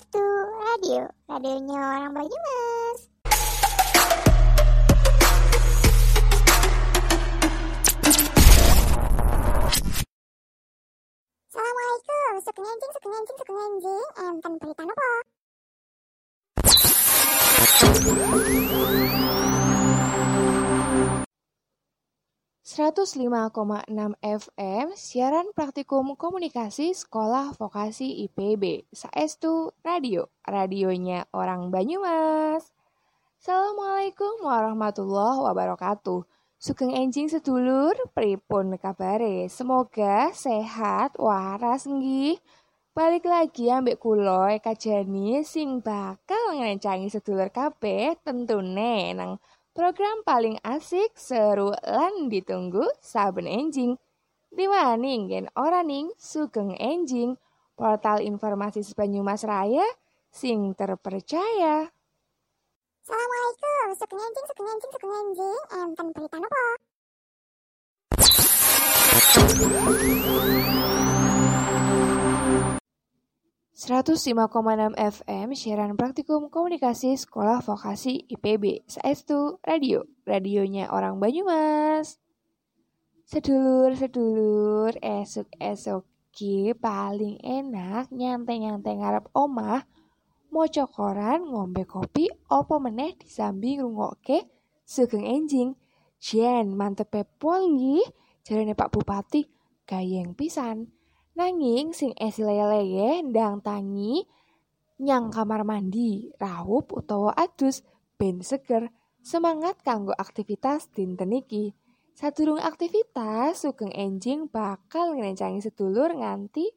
Saestu Radio, radionya orang Banyumas. Assalamualaikum, suka ngenjing, suka ngenjing, suka ngenjing, enten berita nopo. 105,6 FM siaran praktikum komunikasi sekolah vokasi IPB Saestu Radio radionya orang Banyumas. Assalamualaikum warahmatullahi wabarakatuh. Sugeng enjing sedulur pripun kabare? Semoga sehat waras nggih. Balik lagi ambek kulo Eka Jani sing bakal ngencangi sedulur kabeh tentune nang Program paling asik, seru, lan ditunggu saben enjing. Diwani ngen ora ning Sugeng Enjing, portal informasi Banyumas Raya sing terpercaya. Assalamualaikum, suka ngenjing, suka ngenjing, suka ngenjing, enten berita nopo. 105,6 FM siaran praktikum komunikasi sekolah vokasi IPB Saestu Radio, radionya orang Banyumas. Sedulur-sedulur esok-esok ki paling enak nyantai-nyantai ngarep omah. Mau koran ngombe kopi opo meneh disambi ngrungokke sugeng enjing. Jen mantep pol nggih jarene Pak Bupati gayeng pisan Nanging sing esileye ndang tangi nyang kamar mandi, raup utawa adus ben seger semangat kanggo aktivitas dinten iki. Sadurung aktivitas, sugeng enjing bakal ngerencangi sedulur nganti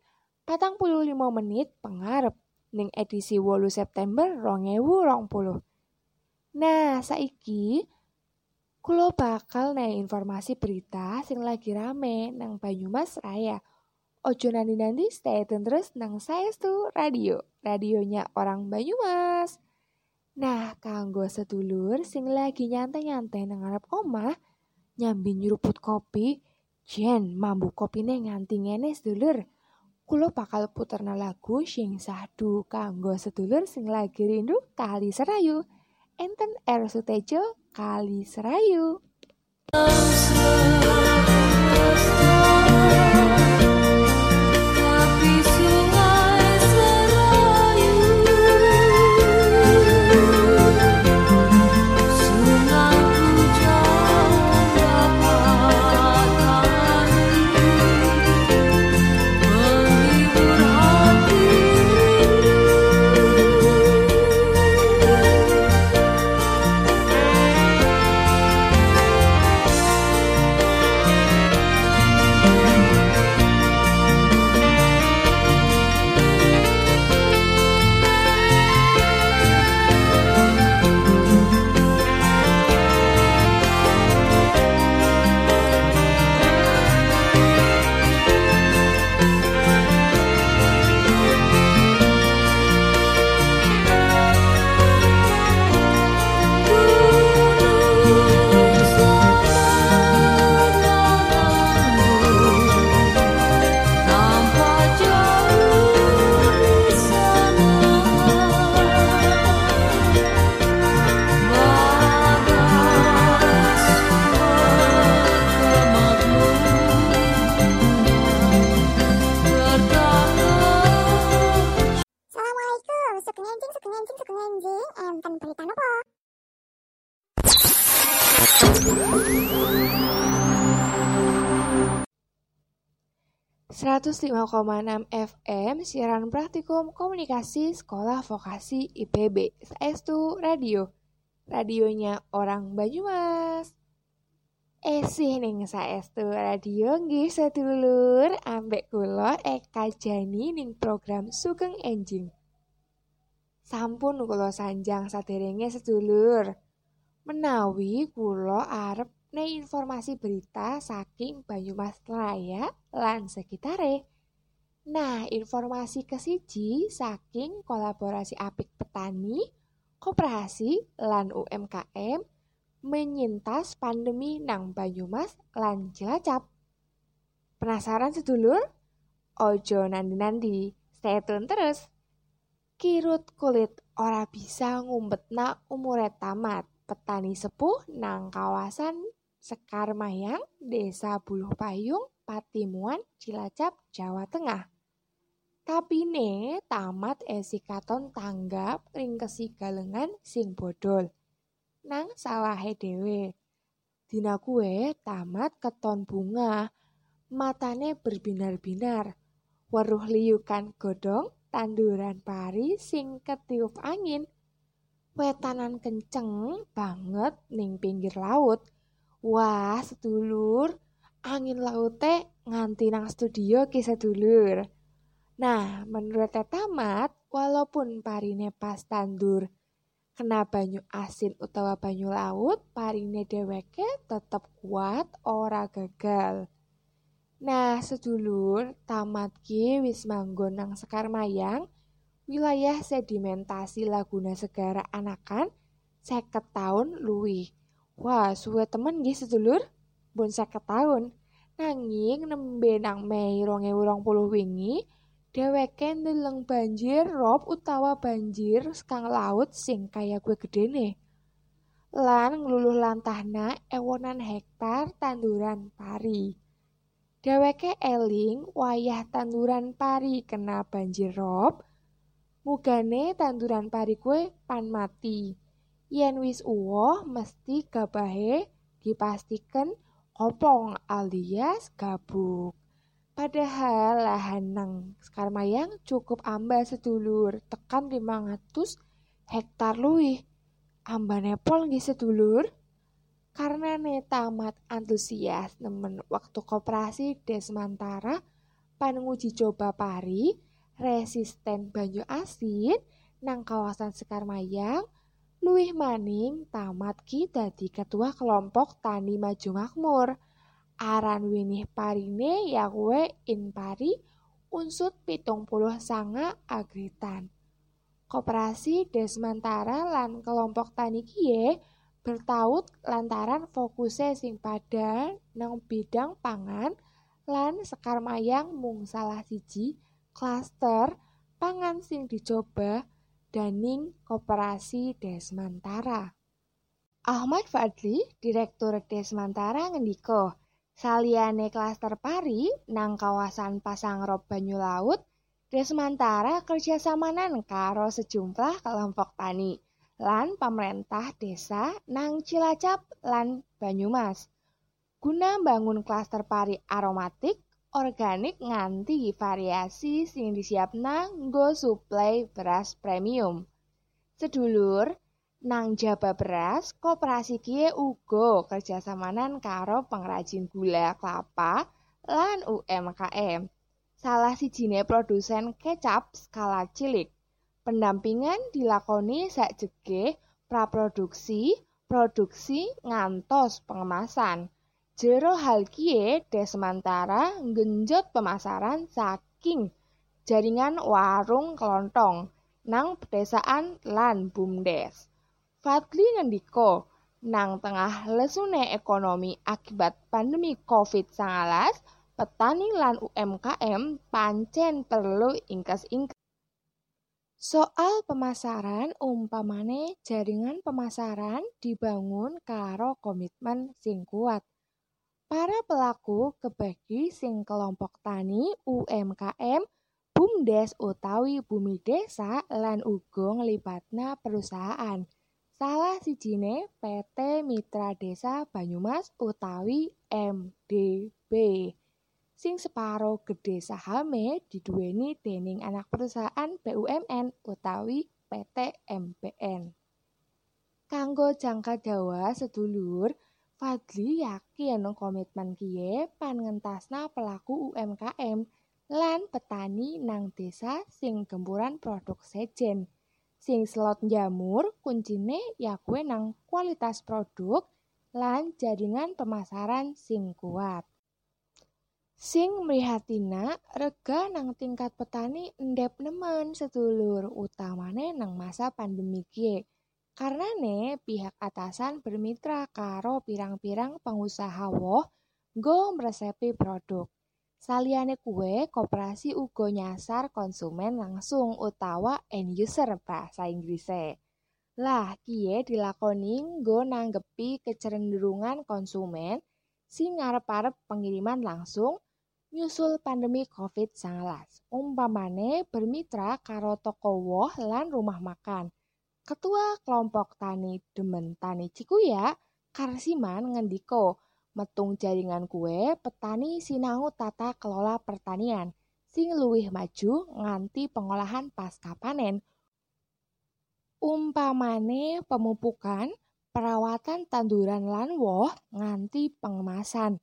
patang puluh lima menit pengarep ning edisi wolu September rongewu rong puluh. Nah, saiki kulo bakal naik informasi berita sing lagi rame nang Banyumas Raya. Ojo nanti-nanti stay tune terus nang Saestu Radio, radionya orang Banyumas. Nah, kanggo sedulur sing lagi nyantai-nyantai nang ngarep omah, nyambi nyeruput kopi, jen mambu kopine nganti ngene sedulur. Kulo bakal puterna lagu sing sadu kanggo sedulur sing lagi rindu kali serayu. Enten R Sutejo kali serayu. Assalamualaikum, 105,6 FM siaran praktikum komunikasi sekolah vokasi IPB Saestu Radio. Radionya orang Banyumas. Esih ning Saestu Radio nggih sedulur ambek kula Eka Jani ning program Sugeng Enjing. Sampun kula sanjang saderenge sedulur. Menawi kula arep ne informasi berita saking Banyumas Raya lan sekitare. Nah, informasi kesiji saking kolaborasi apik petani, koperasi lan UMKM menyintas pandemi nang Banyumas lan Cilacap. Penasaran sedulur? Ojo nandi-nandi, stay tune terus. kirut kulit ora bisa ngumpetna umure tamat petani sepuh nang kawasan Sekar Mayang, Desa Buluh Payung, Patimuan, Cilacap, Jawa Tengah. Tapi ne tamat esi katon tanggap ring kesigalengan sing bodol. Nang salahe dhewe. Dina kue tamat keton bunga, matane berbinar-binar. Weruh liukan godong, tanduran pari sing ketiup angin. Wetanan kenceng banget ning pinggir laut. Wah, sedulur, angin laute nganti nang studio ki sedulur. Nah, menurut Tamat, walaupun parine pas tandur kena banyu asin utawa banyu laut, parine dheweke tetep kuat ora gagal. Nah, sedulur, tamat ki wis manggon nang Sekar Mayang, wilayah sedimentasi Laguna Segara Anakan, seket tahun luwih. Wah, suwe temen nggih sedulur. Bon 50 tahun. Nanging nembe nang Mei 2020 wingi, dheweke ndeleng banjir rob utawa banjir sekang laut sing kaya gue gedene. Lan ngluluh lantahna ewonan hektar tanduran pari. Dheweke eling wayah tanduran pari kena banjir rob, mugane tanduran pari kue pan mati. Yen wis uwoh mesti gabahe dipastikan kopong alias gabuk. Padahal lahan nang Sekarmayang cukup amba sedulur tekan 500 hektar luwih. Ambane pol nggih sedulur. Karena ne tamat antusias nemen waktu koperasi Desmantara panguji coba pari resisten banyu asin nang kawasan Sekarmayang Luwih maning tamat ki dadi ketua kelompok Tani Maju Makmur. Aran winih parine yakuwe in pari unsut pitung puluh sanga agritan. Koperasi Desmantara lan kelompok tani kie bertaut lantaran fokusnya sing pada nang bidang pangan lan sekar mayang mung salah siji klaster pangan sing dicoba Daning Koperasi Desmantara. Ahmad Fadli, Direktur Desmantara ngendiko, saliyane klaster pari nang kawasan Pasangrop Banyu Laut, Desmantara kerjasamanan karo sejumlah kelompok tani lan pemerintah desa nang Cilacap lan Banyumas. Guna bangun klaster pari aromatik organik nganti variasi sing disiapna nggo suplai beras premium. Sedulur, nang jaba beras, koperasi kie uga kerjasamanan karo pengrajin gula kelapa lan UMKM. Salah sijine produsen kecap skala cilik. Pendampingan dilakoni sakjege praproduksi, produksi ngantos pengemasan. Jero hal kie Desmantara nggenjot pemasaran saking jaringan warung kelontong nang pedesaan lan bumdes. Fadli ngendiko, nang tengah lesune ekonomi akibat pandemi COVID-19, petani lan UMKM pancen perlu ingkes-ingkes. Soal pemasaran umpamane jaringan pemasaran dibangun karo komitmen sing kuat. Para pelaku kebagi sing kelompok tani UMKM, BUMDes utawi Bumi Desa lan uga nglibatna perusahaan. Salah sijine PT Mitra Desa Banyumas utawi MDB. Sing separo gede sahame diduweni dening anak perusahaan BUMN utawi PT MPN. Kanggo jangka dawa sedulur, Fadli yakin komitmen kie pangentasna pelaku UMKM lan petani nang desa sing gempuran produk sejen. Sing slot jamur kuncine ya kue nang kualitas produk lan jaringan pemasaran sing kuat. Sing mrihatina rega nang tingkat petani endep nemen sedulur utamane nang masa pandemi kie. Karena ne pihak atasan bermitra karo pirang-pirang pengusaha woh go meresepi produk. Saliyane kue, koperasi uga nyasar konsumen langsung utawa end user bahasa Inggrise. Lah, kiye dilakoni nggo nanggepi kecenderungan konsumen sing ngarep-arep pengiriman langsung nyusul pandemi COVID-19. Umpamane bermitra karo toko woh lan rumah makan. Ketua kelompok tani Demen Tani Cikuya, Karsiman ngendiko, metung jaringan kue petani sinau tata kelola pertanian sing luwih maju nganti pengolahan pasca panen. Umpamane pemupukan, perawatan tanduran lan woh nganti pengemasan.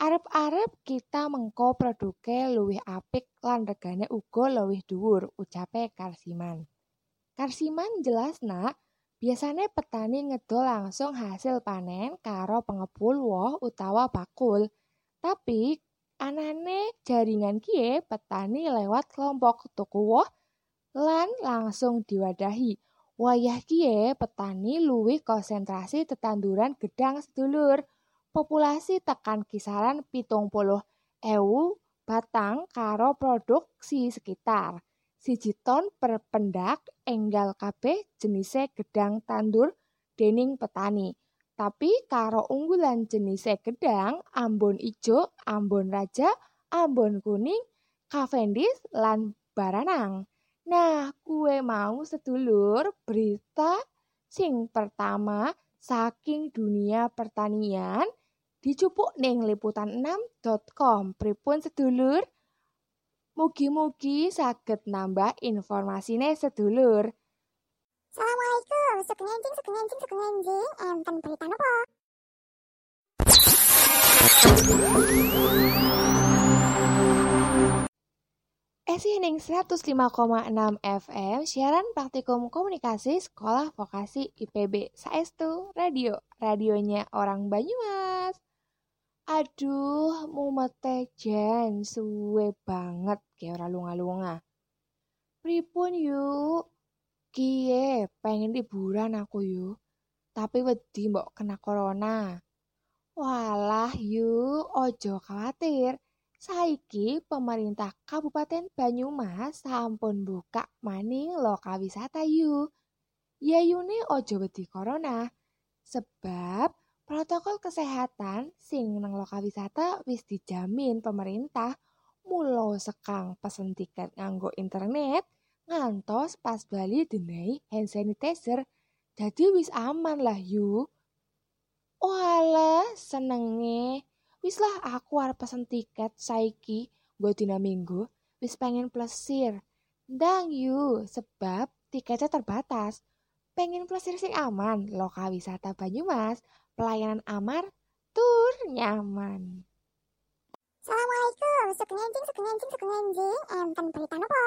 Arep-arep kita mengko produke luwih apik lan regane uga luwih dhuwur, ucape Karsiman. Karsiman jelas nak, biasanya petani ngedol langsung hasil panen karo pengepul woh utawa bakul. Tapi anane jaringan kie petani lewat kelompok tuku woh lan langsung diwadahi. Wayah kie petani luwih konsentrasi tetanduran gedang sedulur. populasi tekan kisaran pitung puluh ewu batang karo produksi sekitar siji ton per pendak enggal kabeh jenise gedang tandur dening petani. Tapi karo unggulan jenise gedang, ambon ijo, ambon raja, ambon kuning, Cavendish lan baranang. Nah, kue mau sedulur berita sing pertama saking dunia pertanian dicupuk ning liputan6.com pripun sedulur mugi-mugi saged nambah informasine sedulur Assalamualaikum, sugeng enjing, sugeng enjing, sugeng enjing, enten berita nopo? Esi ning 105,6 FM siaran praktikum komunikasi Sekolah Vokasi IPB Saestu Radio, radionya orang Banyumas. Aduh, mumete jen suwe banget kayak ora lunga-lunga. Pripun yuk? Kie, pengen liburan aku yuk. Tapi wedi mbok kena corona. Walah yuk, ojo khawatir. Saiki pemerintah Kabupaten Banyumas sampun buka maning lokal wisata yuk. Yayune ojo wedi corona. Sebab protokol kesehatan sing nang lokal wisata wis dijamin pemerintah mulo sekang pesen tiket nganggo internet ngantos pas bali dinehi hand sanitizer. Jadi wis aman lah yu. Walah senenge. Wis lah aku arep pesen tiket saiki gue dina minggu. Wis pengen plesir. Ndang yu sebab tiketnya terbatas. Pengen plesir sing aman lokal wisata Banyumas pelayanan amar, tur nyaman. Assalamualaikum, sugeng enjing, sugeng enjing, sugeng enjing, enten berita nopo?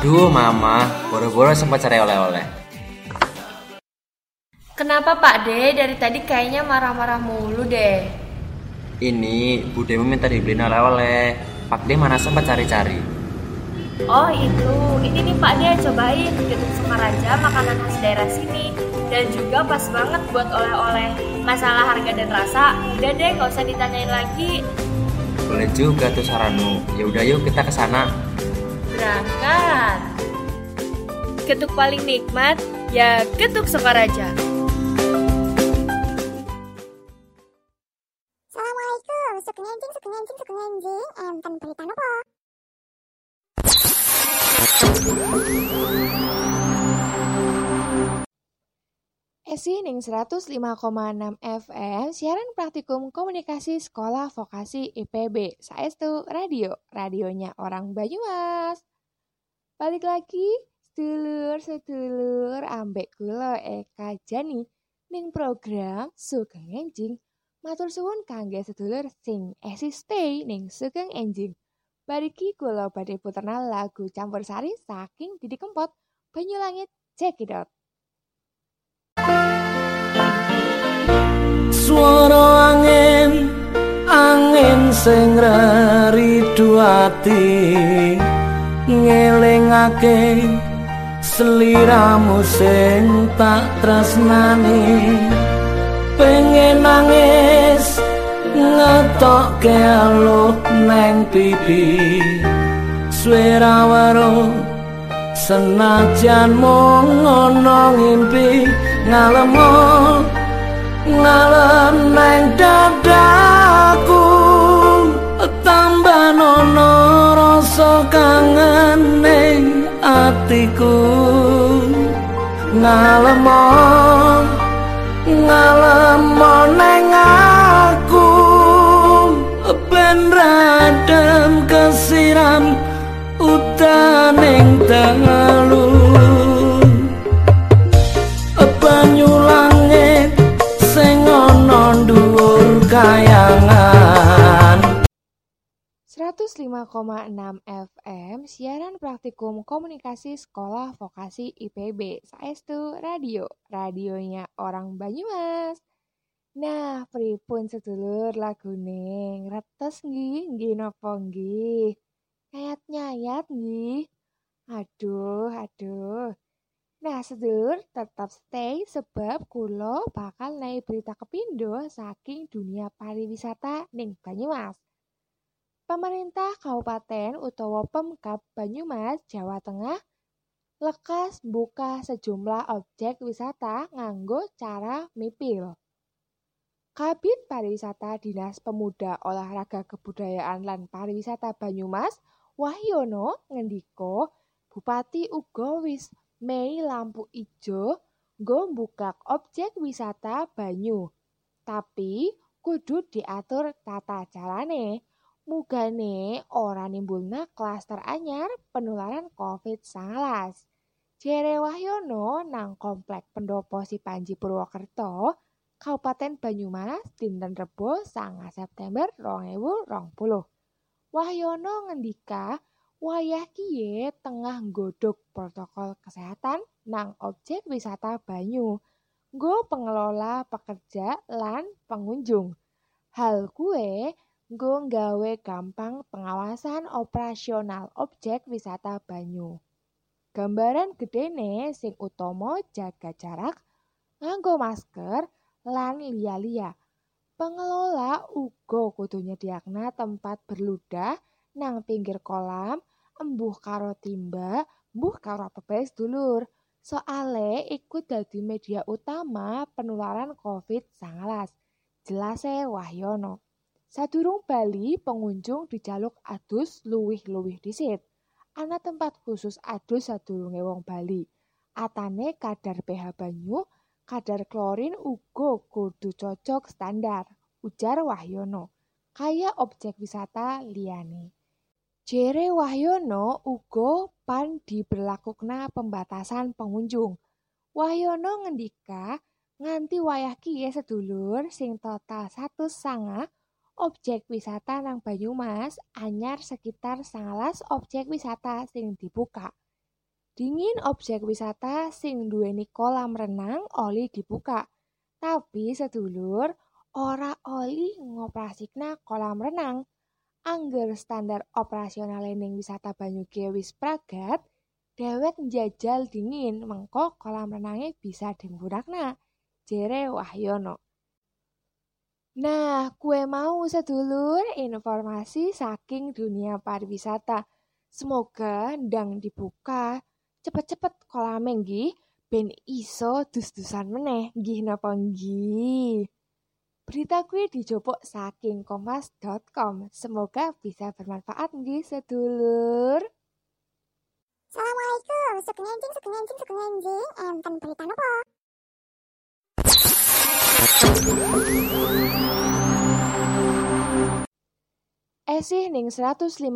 Aduh mama, boro-boro sempat cari oleh-oleh. Kenapa Pak De dari tadi kayaknya marah-marah mulu deh? Ini Budemu minta dibeliin oleh-oleh. Pak De mana sempat cari-cari. Oh itu, ini nih Pak De cobain Getuk Sukaraja makanan khas daerah sini dan juga pas banget buat oleh-oleh. Masalah harga dan rasa, udah deh nggak usah ditanyain lagi. Boleh juga tuh Saranu. Ya udah yuk kita ke sana. Berangkat. Getuk paling nikmat ya Getuk Sukaraja. Enjing, sugeng enjing, enten berita nopo? Esi ning 105,6 FM siaran praktikum komunikasi sekolah vokasi IPB Saestu Radio, radionya orang Banyumas. Balik lagi, sedulur-sedulur ambek kula Eka Jani ning program Sugeng Enjing. Matur suwun kangge sedulur sing esi stay ning Sugeng Enjing. Bariki kula badhe puterna lagu campursari saking Didi Kempot, Banyulangit, Check it out. Suara angin angin sing ridu ati ngelingake seliramu sing tak tresnani pengen nangis ngetok kelut neng pipi suara waro senajan mung ono ngimpi ngalemo ngalem neng dadaku. Tambah nono rasa kangen ning atiku. Ngalemon ngalemo neng aku. Ben radem kesiram utaning tengalu 105,6 FM siaran praktikum komunikasi sekolah vokasi IPB Saestu Radio radionya orang Banyumas. Nah, pripun sedulur lagune ngretes nggih nggih napa nggih? Kayat nyayat nggih. Aduh, aduh. Nah, sedulur tetap stay sebab kulo bakal naik berita kepindo saking dunia pariwisata ning Banyumas. Pemerintah Kabupaten utawa Pemkab Banyumas, Jawa Tengah lekas buka sejumlah objek wisata nganggo cara mipil. Kabit Pariwisata Dinas Pemuda Olahraga Kebudayaan lan Pariwisata Banyumas Wahyono ngendiko Bupati uga wis mei lampu ijo nggo mbukak objek wisata banyu. Tapi kudu diatur tata carane. Mugane ora nimbulna klaster anyar penularan COVID-19. Jere Wahyono nang komplek pendopo si Panji Purwokerto, Kabupaten Banyumas dinten Rebo 9 September 2020. Wahyono ngendika wayah kiye tengah nggodhog protokol kesehatan nang objek wisata banyu. Nggo pengelola, pekerja, lan pengunjung. Hal kue nggo nggawe gampang pengawasan operasional objek wisata banyu. Gambaran gedene sing utama jaga jarak, nganggo masker, lan liya-liya. Pengelola uga kudu nyediakna tempat berludah nang pinggir kolam, embuh karo timba, embuh karo bae dulur. Soale iku dadi media utama penularan COVID-19. Jelase Wahyono. Sadurung Bali, pengunjung dijaluk adus luwih-luwih disit. Ana tempat khusus adus sadurunge wong Bali. Atane kadar pH banyu kadar klorin uga kudu cocok standar, ujar Wahyono. Kaya objek wisata liyane. Jere Wahyono uga pan diberlakukna pembatasan pengunjung. Wahyono ngendika nganti wayah kiye sedulur sing total satu sanga objek wisata nang Banyumas anyar sekitar 19 objek wisata sing dibuka. Dingin objek wisata sing duweni kolam renang oli dibuka. Tapi sedulur ora oli ngoprasikna kolam renang. Angger standar operasional ning wisata banyu wis pragat, dhewek njajal dingin mengko kolam renangnya bisa digunakan. Jere Wahyono. Nah, kue mau sedulur informasi saking dunia pariwisata. Semoga ndang dibuka cepet-cepet kolame nggih ben iso dus-dusan meneh nggih napa nggih. Berita kuwi dijopok saking kompas.com. Semoga bisa bermanfaat nggih sedulur. Assalamualaikum, sugeng enjing, sugeng enjing, sugeng enjing, enten berita nopo? Esih ning 105,6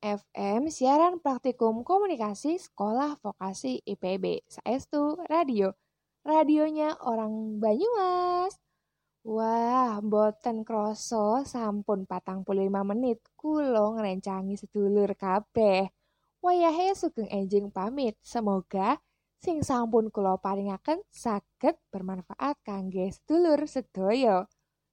FM siaran praktikum komunikasi sekolah vokasi IPB Saestu Radio. Radionya orang Banyumas. Wah, boten kroso sampun patang puluh lima menit kulo ngerencangi sedulur kabeh. Wayahe sugeng enjing pamit. Semoga sing sampun kulo paringaken saged bermanfaat kangge sedulur sedaya.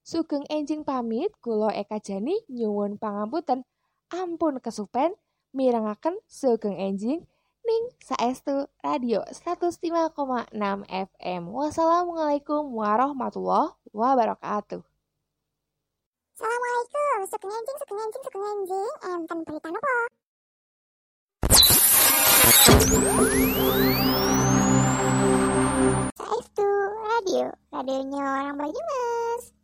Sugeng enjing pamit kula Eka Jani nyuwun pangapunten. Ampun kesupen mirengaken sugeng enjing ning saestu radio 105,6 FM. Wassalamualaikum warahmatullahi wabarakatuh. Assalamualaikum, sugeng enjing, sugeng enjing, sugeng enjing, enten berita nopo? Ice Radio. Radionya orang Banyumas.